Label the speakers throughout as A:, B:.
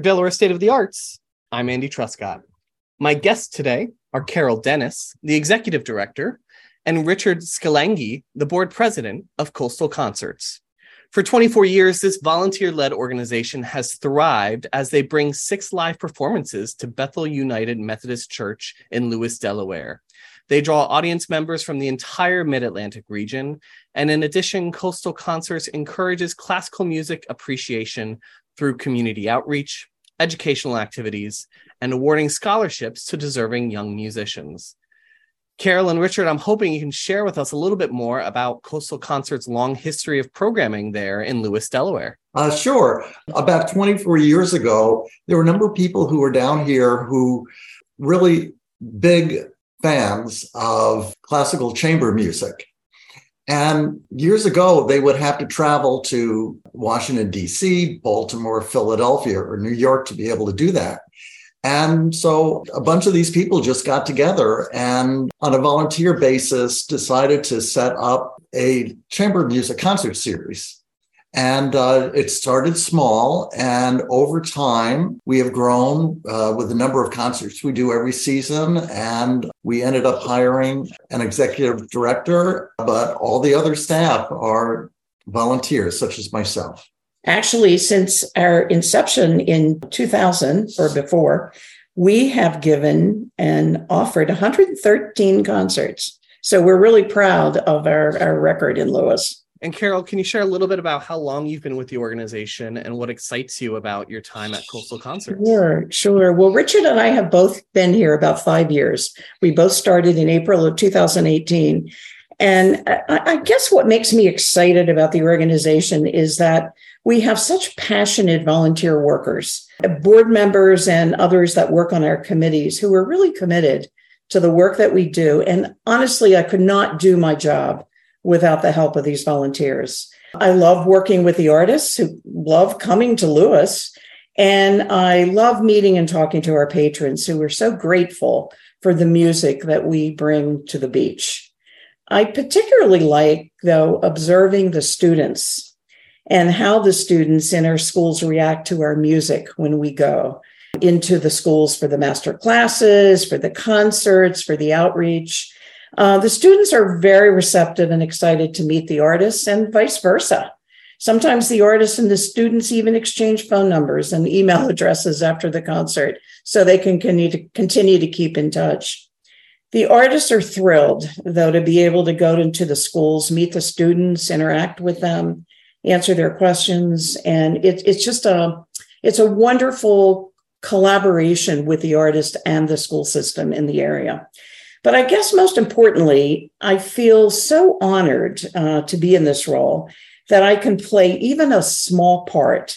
A: Delaware State of the Arts, I'm Andy Truscott. My guests today are Carol Dennis, the executive director, and Richard Scalenghe, the board president of Coastal Concerts. For 24 years, this volunteer led organization has thrived as they bring six live performances to Bethel United Methodist Church in Lewes, Delaware. They draw audience members from the entire mid Atlantic region. And in addition, Coastal Concerts encourages classical music appreciation through community outreach, educational activities, and awarding scholarships to deserving young musicians. Carol and Richard, I'm hoping you can share with us a little bit more about Coastal Concert's long history of programming there in Lewes, Delaware.
B: Uh, sure. About 24 years ago, there were a number of people who were down here who really big fans of classical chamber music. And years ago, they would have to travel to Washington, D.C., Baltimore, Philadelphia, or New York to be able to do that. And so a bunch of these people just got together and on a volunteer basis decided to set up a chamber music concert series. And uh, it started small. And over time, we have grown uh, with the number of concerts we do every season. And we ended up hiring an executive director, but all the other staff are volunteers, such as myself.
C: Actually, since our inception in 2000 or before, we have given and offered 113 concerts. So we're really proud of our, our record in Lewes.
A: And Carol, can you share a little bit about how long you've been with the organization and what excites you about your time at Coastal Concerts?
C: Sure, sure. Well, Richard and I have both been here about five years. We both started in April of 2018. And I, guess what makes me excited about the organization is that we have such passionate volunteer workers, board members, and others that work on our committees who are really committed to the work that we do. And honestly, I could not do my job without the help of these volunteers. I love working with the artists who love coming to Lewes. And I love meeting and talking to our patrons who are so grateful for the music that we bring to the beach. I particularly like, though, observing the students and how the students in our schools react to our music when we go into the schools for the master classes, for the concerts, for the outreach. Uh, the students are very receptive and excited to meet the artists and vice versa. Sometimes the artists and the students even exchange phone numbers and email addresses after the concert so they can continue to, keep in touch. The artists are thrilled, though, to be able to go into the schools, meet the students, interact with them, answer their questions, and it, it's just a it's a wonderful collaboration with the artist and the school system in the area. But I guess most importantly, I feel so honored uh, to be in this role that I can play even a small part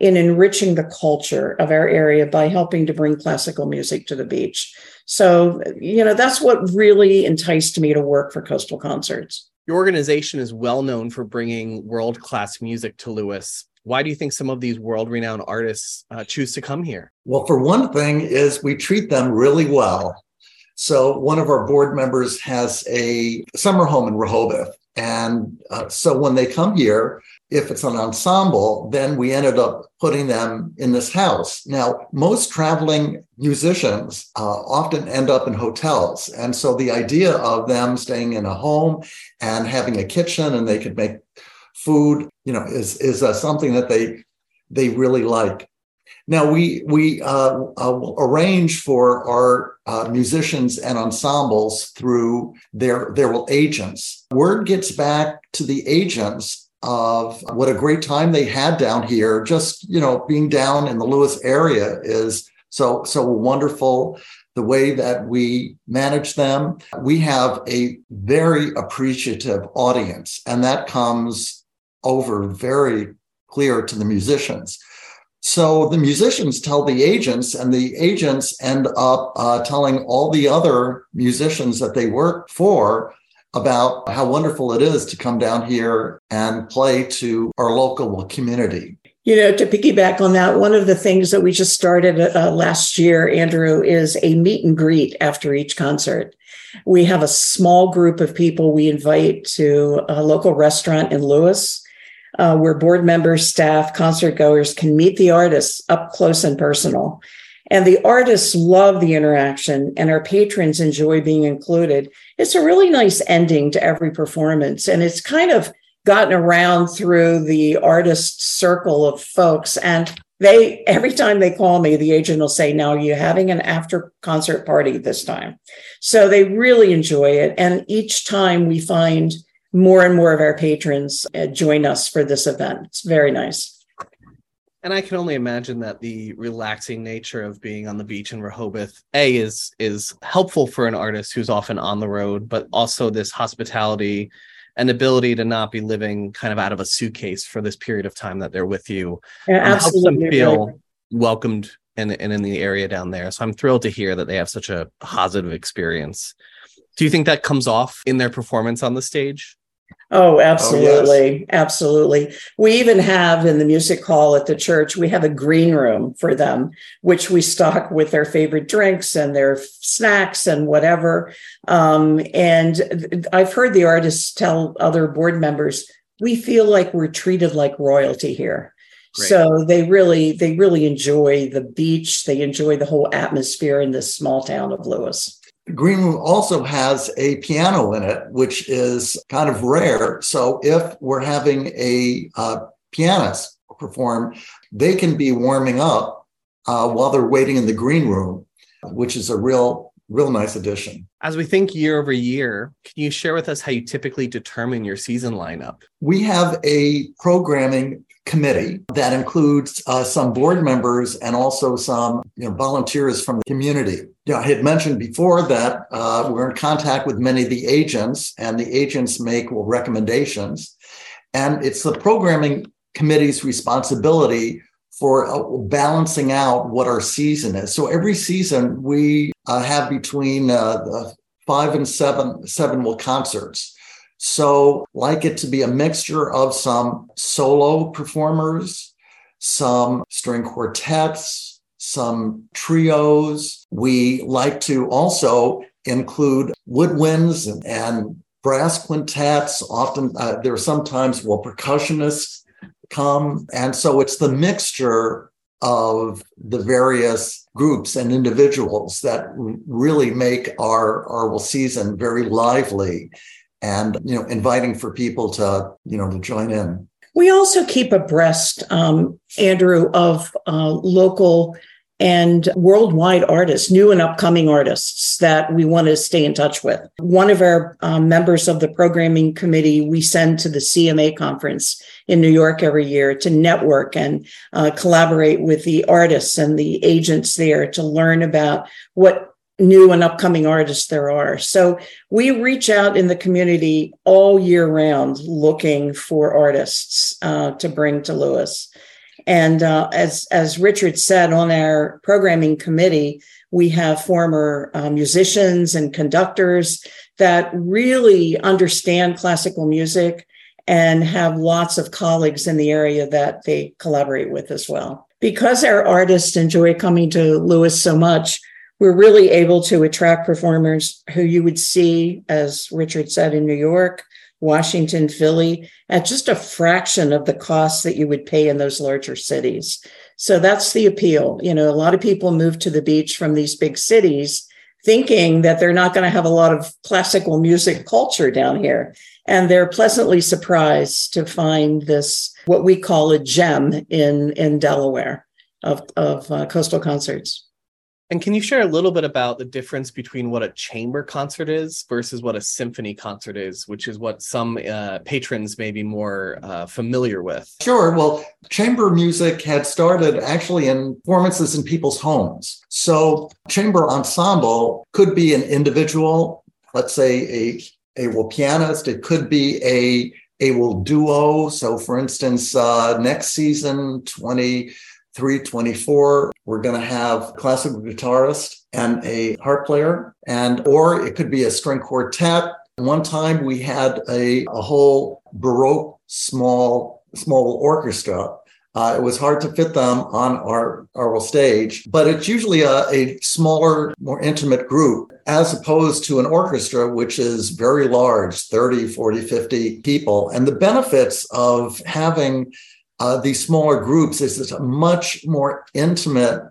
C: in enriching the culture of our area by helping to bring classical music to the beach. So, you know, that's what really enticed me to work for Coastal Concerts.
A: Your organization is well known for bringing world class music to Lewes. Why do you think some of these world renowned artists uh, choose to come here?
B: Well, for one thing, is we treat them really well. So one of our board members has a summer home in Rehoboth. And uh, so when they come here, if it's an ensemble, then we ended up putting them in this house. Now, most traveling musicians uh, often end up in hotels. And so the idea of them staying in a home and having a kitchen and they could make food, you know, is, is uh, something that they, they really like. Now we we uh, uh, arrange for our uh, musicians and ensembles through their their agents. Word gets back to the agents of what a great time they had down here. Just you know, being down in the Lewes area is so so wonderful. The way that we manage them, we have a very appreciative audience, and that comes over very clear to the musicians. So the musicians tell the agents, and the agents end up uh, telling all the other musicians that they work for about how wonderful it is to come down here and play to our local community.
C: You know, to piggyback on that, one of the things that we just started uh, last year, Andrew, is a meet and greet after each concert. We have a small group of people we invite to a local restaurant in Lewes uh, where board members, staff, concert goers can meet the artists up close and personal. And the artists love the interaction, and our patrons enjoy being included. It's a really nice ending to every performance. And it's kind of gotten around through the artist circle of folks. And they, every time they call me, the agent will say, Now, you're you having an after concert party this time? So they really enjoy it. And each time we find more and more of our patrons uh, join us for this event. It's very nice.
A: And I can only imagine that the relaxing nature of being on the beach in Rehoboth, A, is is helpful for an artist who's often on the road, but also this hospitality and ability to not be living kind of out of a suitcase for this period of time that they're with you.
C: Yeah, absolutely.
A: Helps them feel welcomed and, and in the area down there. So I'm thrilled to hear that they have such a positive experience. Do you think that comes off in their performance on the stage?
C: Oh, absolutely. Oh, yes. Absolutely. We even have in the music hall at the church, we have a green room for them, which we stock with their favorite drinks and their snacks and whatever. Um, and I've heard the artists tell other board members, we feel like we're treated like royalty here. Great. So they really, they really enjoy the beach. They enjoy the whole atmosphere in this small town of Lewes.
B: Green Room also has a piano in it, which is kind of rare. So if we're having a uh, pianist perform, they can be warming up uh, while they're waiting in the green room, which is a real, real nice addition.
A: As we think year over year, can you share with us how you typically determine your season lineup?
B: We have a programming committee that includes uh, some board members and also some you know, volunteers from the community. You know, I had mentioned before that uh, we're in contact with many of the agents, and the agents make well, recommendations. And it's the programming committee's responsibility for uh, balancing out what our season is. So every season we uh, have between uh, five and seven seven will concerts so, like it to be a mixture of some solo performers, some string quartets, some trios. We like to also include woodwinds and, and brass quintets. Often, uh, there are sometimes, well, percussionists come. And so it's the mixture of the various groups and individuals that really make our, our season very lively and you know inviting for people to you know to join in
C: we also keep abreast um, andrew of uh, local and worldwide artists, new and upcoming artists that we want to stay in touch with. One of our um, members of the programming committee we send to the CMA conference in New York every year to network and uh, collaborate with the artists and the agents there to learn about what new and upcoming artists there are. So we reach out in the community all year round looking for artists uh, to bring to Lewes. And uh, as as Richard said on our programming committee, we have former uh, musicians and conductors that really understand classical music and have lots of colleagues in the area that they collaborate with as well. Because our artists enjoy coming to Lewes so much, we're really able to attract performers who you would see, as Richard said, in New York, Washington, Philly, at just a fraction of the cost that you would pay in those larger cities. So that's the appeal. You know, a lot of people move to the beach from these big cities thinking that they're not going to have a lot of classical music culture down here. And they're pleasantly surprised to find this, what we call a gem in, in Delaware of, of uh, coastal concerts.
A: And can you share a little bit about the difference between what a chamber concert is versus what a symphony concert is, which is what some uh, patrons may be more uh, familiar with?
B: Sure. Well, chamber music had started actually in performances in people's homes. So, chamber ensemble could be an individual, let's say a a well pianist. It could be a a will duo. So, for instance, uh, next season, twenty. 324 we're going to have classical guitarist and a harp player and or it could be a string quartet one time we had a, a whole baroque small small orchestra Uh, it was hard to fit them on our our stage, but it's usually a, a smaller, more intimate group as opposed to an orchestra, which is very large 30, 40, 50 people. And the benefits of having uh, these smaller groups is much more intimate,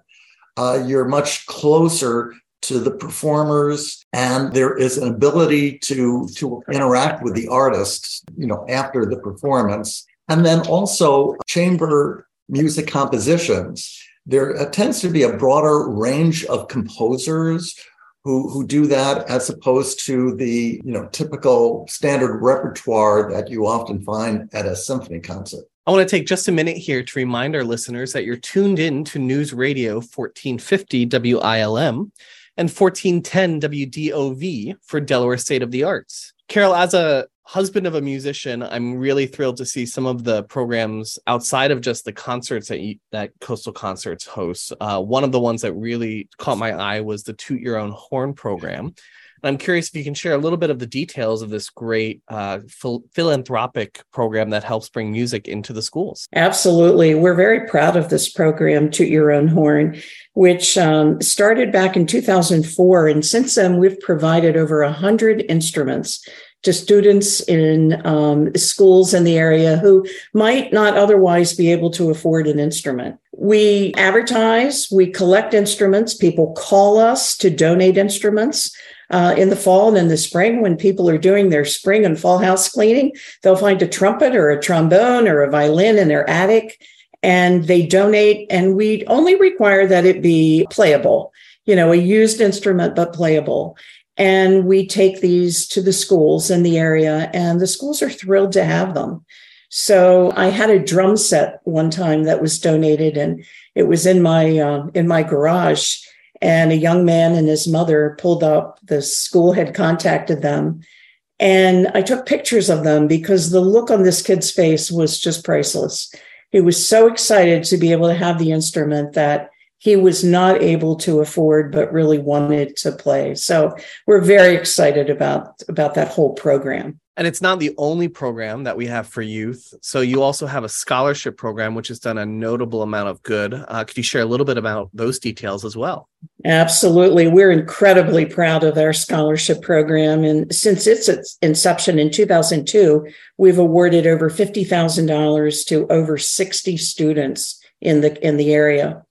B: uh, you're much closer to the performers and there is an ability to to interact with the artists you know after the performance and then also chamber music compositions. There uh, tends to be a broader range of composers who, who do that as opposed to the you know typical standard repertoire that you often find at a symphony concert.
A: I want to take just a minute here to remind our listeners that you're tuned in to News Radio 1450 WILM and 1410 WDOV for Delaware State of the Arts. Carol, as a husband of a musician, I'm really thrilled to see some of the programs outside of just the concerts that you, that Coastal Concerts hosts. Uh, one of the ones that really caught my eye was the Toot Your Own Horn program. And I'm curious if you can share a little bit of the details of this great uh, phil- philanthropic program that helps bring music into the schools.
C: Absolutely. We're very proud of this program, Toot Your Own Horn, which um, started back in 2004. And since then, we've provided over 100 instruments to students in um, schools in the area who might not otherwise be able to afford an instrument. We advertise, we collect instruments. People call us to donate instruments. Uh, in the fall and in the spring, when people are doing their spring and fall house cleaning, they'll find a trumpet or a trombone or a violin in their attic and they donate. And we only require that it be playable, you know, a used instrument, but playable. And we take these to the schools in the area, and the schools are thrilled to have them. So I had a drum set one time that was donated, and it was in my uh, in my garage. And a young man and his mother pulled up. The school had contacted them, and I took pictures of them because the look on this kid's face was just priceless. He was so excited to be able to have the instrument that he was not able to afford but really wanted to play so we're very excited about about that whole program
A: and it's not the only program that we have for youth. So you also have a scholarship program which has done a notable amount of good. Uh, could you share a little bit about those details as well?
C: Absolutely. We're incredibly proud of our scholarship program. And since its inception in 2002 we've awarded over $50000 to over 60 students in the in the area.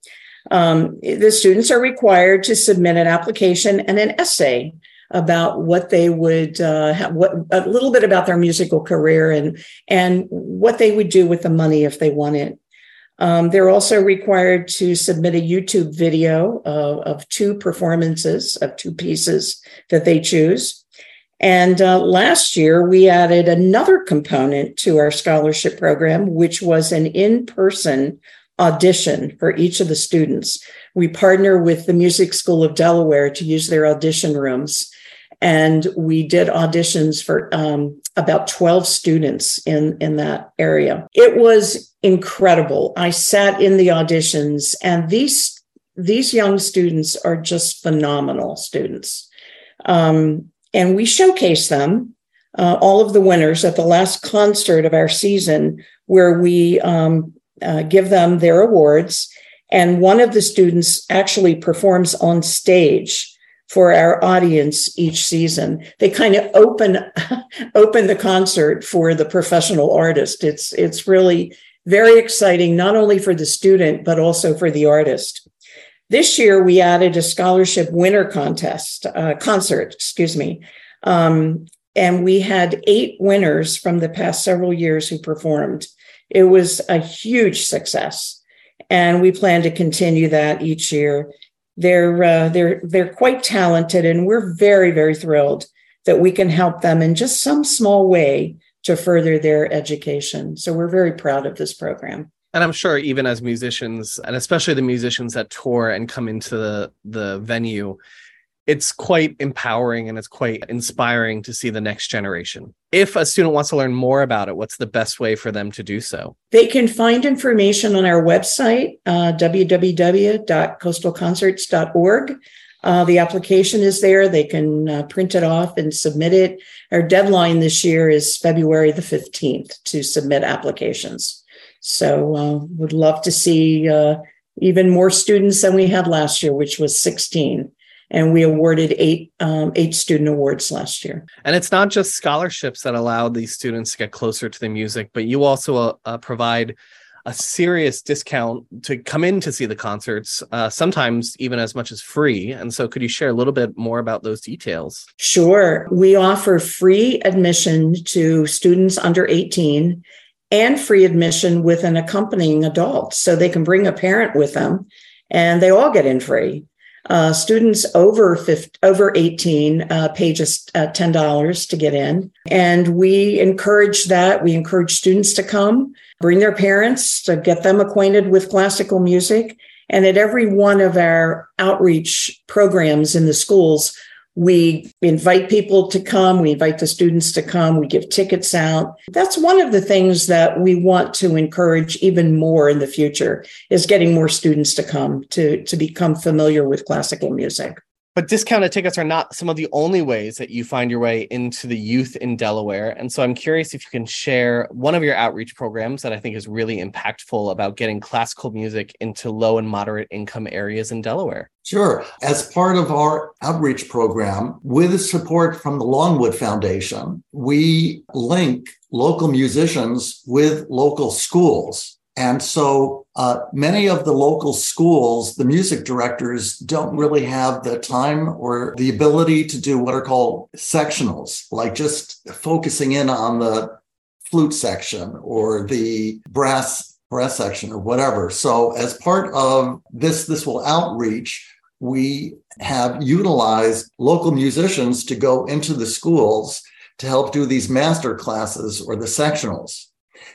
C: Um, the students are required to submit an application and an essay about what they would uh, have, what a little bit about their musical career and and what they would do with the money if they won it. Um, they're also required to submit a YouTube video of, two performances of two pieces that they choose. And uh, last year, we added another component to our scholarship program, which was an in person audition for each of the students. We partner with the Music School of Delaware to use their audition rooms. And we did auditions for um, about 12 students in, in that area. It was incredible. I sat in the auditions, and these, these young students are just phenomenal students. Um, and we showcase them, uh, all of the winners, at the last concert of our season, where we um, uh, give them their awards. And one of the students actually performs on stage for our audience each season. They kind of open open the concert for the professional artist. It's it's really very exciting, not only for the student but also for the artist. This year, we added a scholarship winner contest uh, concert. Excuse me. Um, and we had eight winners from the past several years who performed. It was a huge success, and we plan to continue that each year. They're uh, they're they're quite talented, and we're very very thrilled that we can help them in just some small way to further their education. So we're very proud of this program.
A: And I'm sure even as musicians, and especially the musicians that tour and come into the the venue, it's quite empowering and it's quite inspiring to see the next generation. If a student wants to learn more about it, what's the best way for them to do so?
C: They can find information on our website, uh, www.coastalconcerts.org. Uh, the application is there. They can uh, print it off and submit it. Our deadline this year is February the 15th to submit applications. So uh, would love to see uh, even more students than we had last year, which was 16 and we awarded eight um, eight student awards last year.
A: And it's not just scholarships that allow these students to get closer to the music, but you also uh, uh, provide a serious discount to come in to see the concerts, uh, sometimes even as much as free. And so, could you share a little bit more about those details?
C: Sure. We offer free admission to students under 18 and free admission with an accompanying adult. So they can bring a parent with them and they all get in free. Uh, students over 50, over 18 uh, pay just uh, $10 to get in. And we encourage that. We encourage students to come, bring their parents to get them acquainted with classical music. And at every one of our outreach programs in the schools, we invite people to come. We invite the students to come. We give tickets out. That's one of the things that we want to encourage even more in the future is getting more students to come to, to become familiar with classical music.
A: But discounted tickets are not some of the only ways that you find your way into the youth in Delaware. And so I'm curious if you can share one of your outreach programs that I think is really impactful about getting classical music into low and moderate income areas in Delaware.
B: Sure. As part of our outreach program, with support from the Longwood Foundation, we link local musicians with local schools and so uh, many of the local schools, the music directors don't really have the time or the ability to do what are called sectionals, like just focusing in on the flute section or the brass brass section or whatever. So as part of this, this will outreach. We have utilized local musicians to go into the schools to help do these master classes or the sectionals.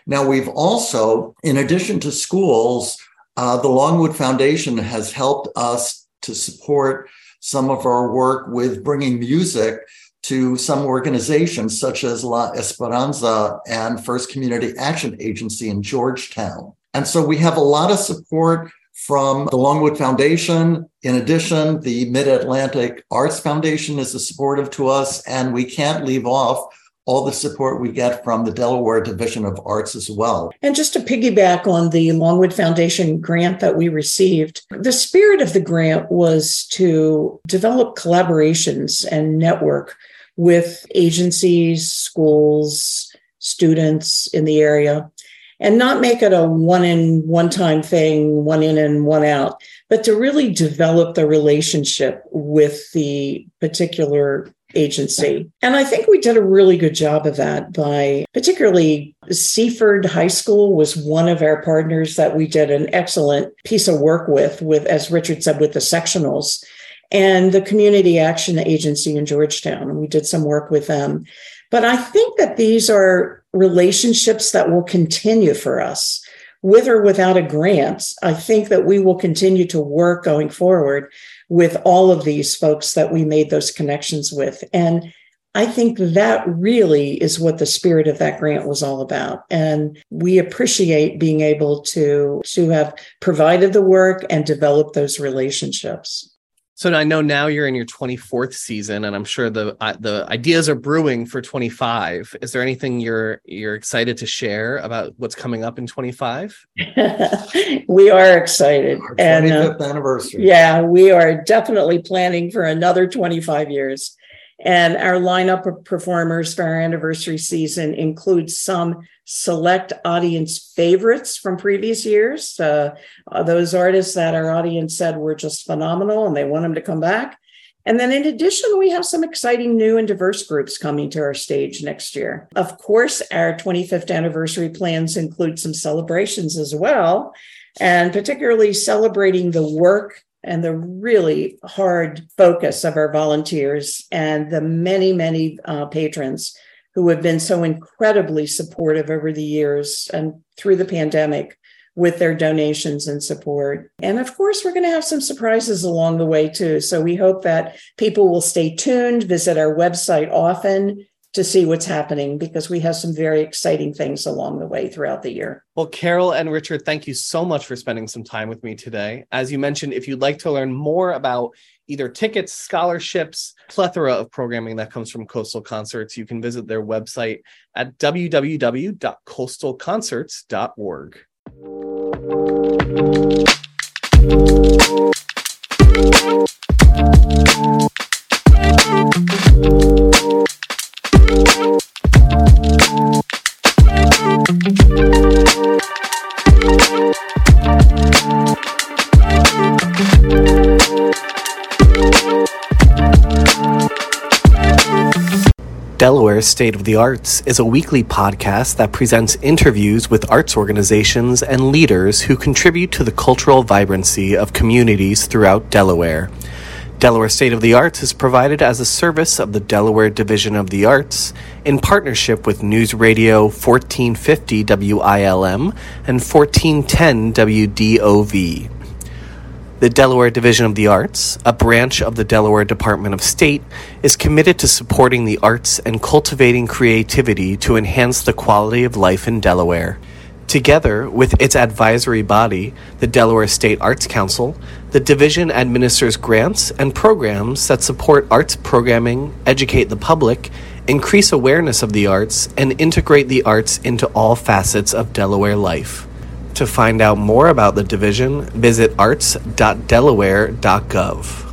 B: Now, we've also, in addition to schools, uh, the Longwood Foundation has helped us to support some of our work with bringing music to some organizations such as La Esperanza and First Community Action Agency in Georgetown. And so we have a lot of support from the Longwood Foundation. In addition, the Mid Atlantic Arts Foundation is supportive to us, and we can't leave off all the support we get from the Delaware Division of Arts as well.
C: And just to piggyback on the Longwood Foundation grant that we received, the spirit of the grant was to develop collaborations and network with agencies, schools, students in the area and not make it a one in one time thing, one in and one out, but to really develop the relationship with the particular agency. And I think we did a really good job of that by particularly Seaford High School was one of our partners that we did an excellent piece of work with, with, as Richard said, with the sectionals and the Community Action Agency in Georgetown. We did some work with them. But I think that these are relationships that will continue for us with or without a grant, I think that we will continue to work going forward with all of these folks that we made those connections with. And I think that really is what the spirit of that grant was all about. And we appreciate being able to, to have provided the work and develop those relationships.
A: So I know now you're in your 24th season, and I'm sure the uh, the ideas are brewing for 25. Is there anything you're you're excited to share about what's coming up in 25?
C: we are excited,
B: Our 25th and, uh, anniversary.
C: Yeah, we are definitely planning for another 25 years. And our lineup of performers for our anniversary season includes some select audience favorites from previous years. Uh, those artists that our audience said were just phenomenal and they want them to come back. And then, in addition, we have some exciting new and diverse groups coming to our stage next year. Of course, our 25th anniversary plans include some celebrations as well, and particularly celebrating the work and the really hard focus of our volunteers and the many, many uh, patrons who have been so incredibly supportive over the years and through the pandemic with their donations and support. And of course, we're going to have some surprises along the way too. So we hope that people will stay tuned, visit our website often, to see what's happening because we have some very exciting things along the way throughout the year.
A: Well, Carol and Richard, thank you so much for spending some time with me today. As you mentioned, if you'd like to learn more about either tickets, scholarships, plethora of programming that comes from Coastal Concerts, you can visit their website at www.coastalconcerts.org. State of the Arts is a weekly podcast that presents interviews with arts organizations and leaders who contribute to the cultural vibrancy of communities throughout Delaware. Delaware State of the Arts is provided as a service of the Delaware Division of the Arts in partnership with News Radio 1450 WILM and 1410 WDOV. The Delaware Division of the Arts, a branch of the Delaware Department of State, is committed to supporting the arts and cultivating creativity to enhance the quality of life in Delaware. Together with its advisory body, the Delaware State Arts Council, the division administers grants and programs that support arts programming, educate the public, increase awareness of the arts, and integrate the arts into all facets of Delaware life. To find out more about the division, visit arts.delaware.gov.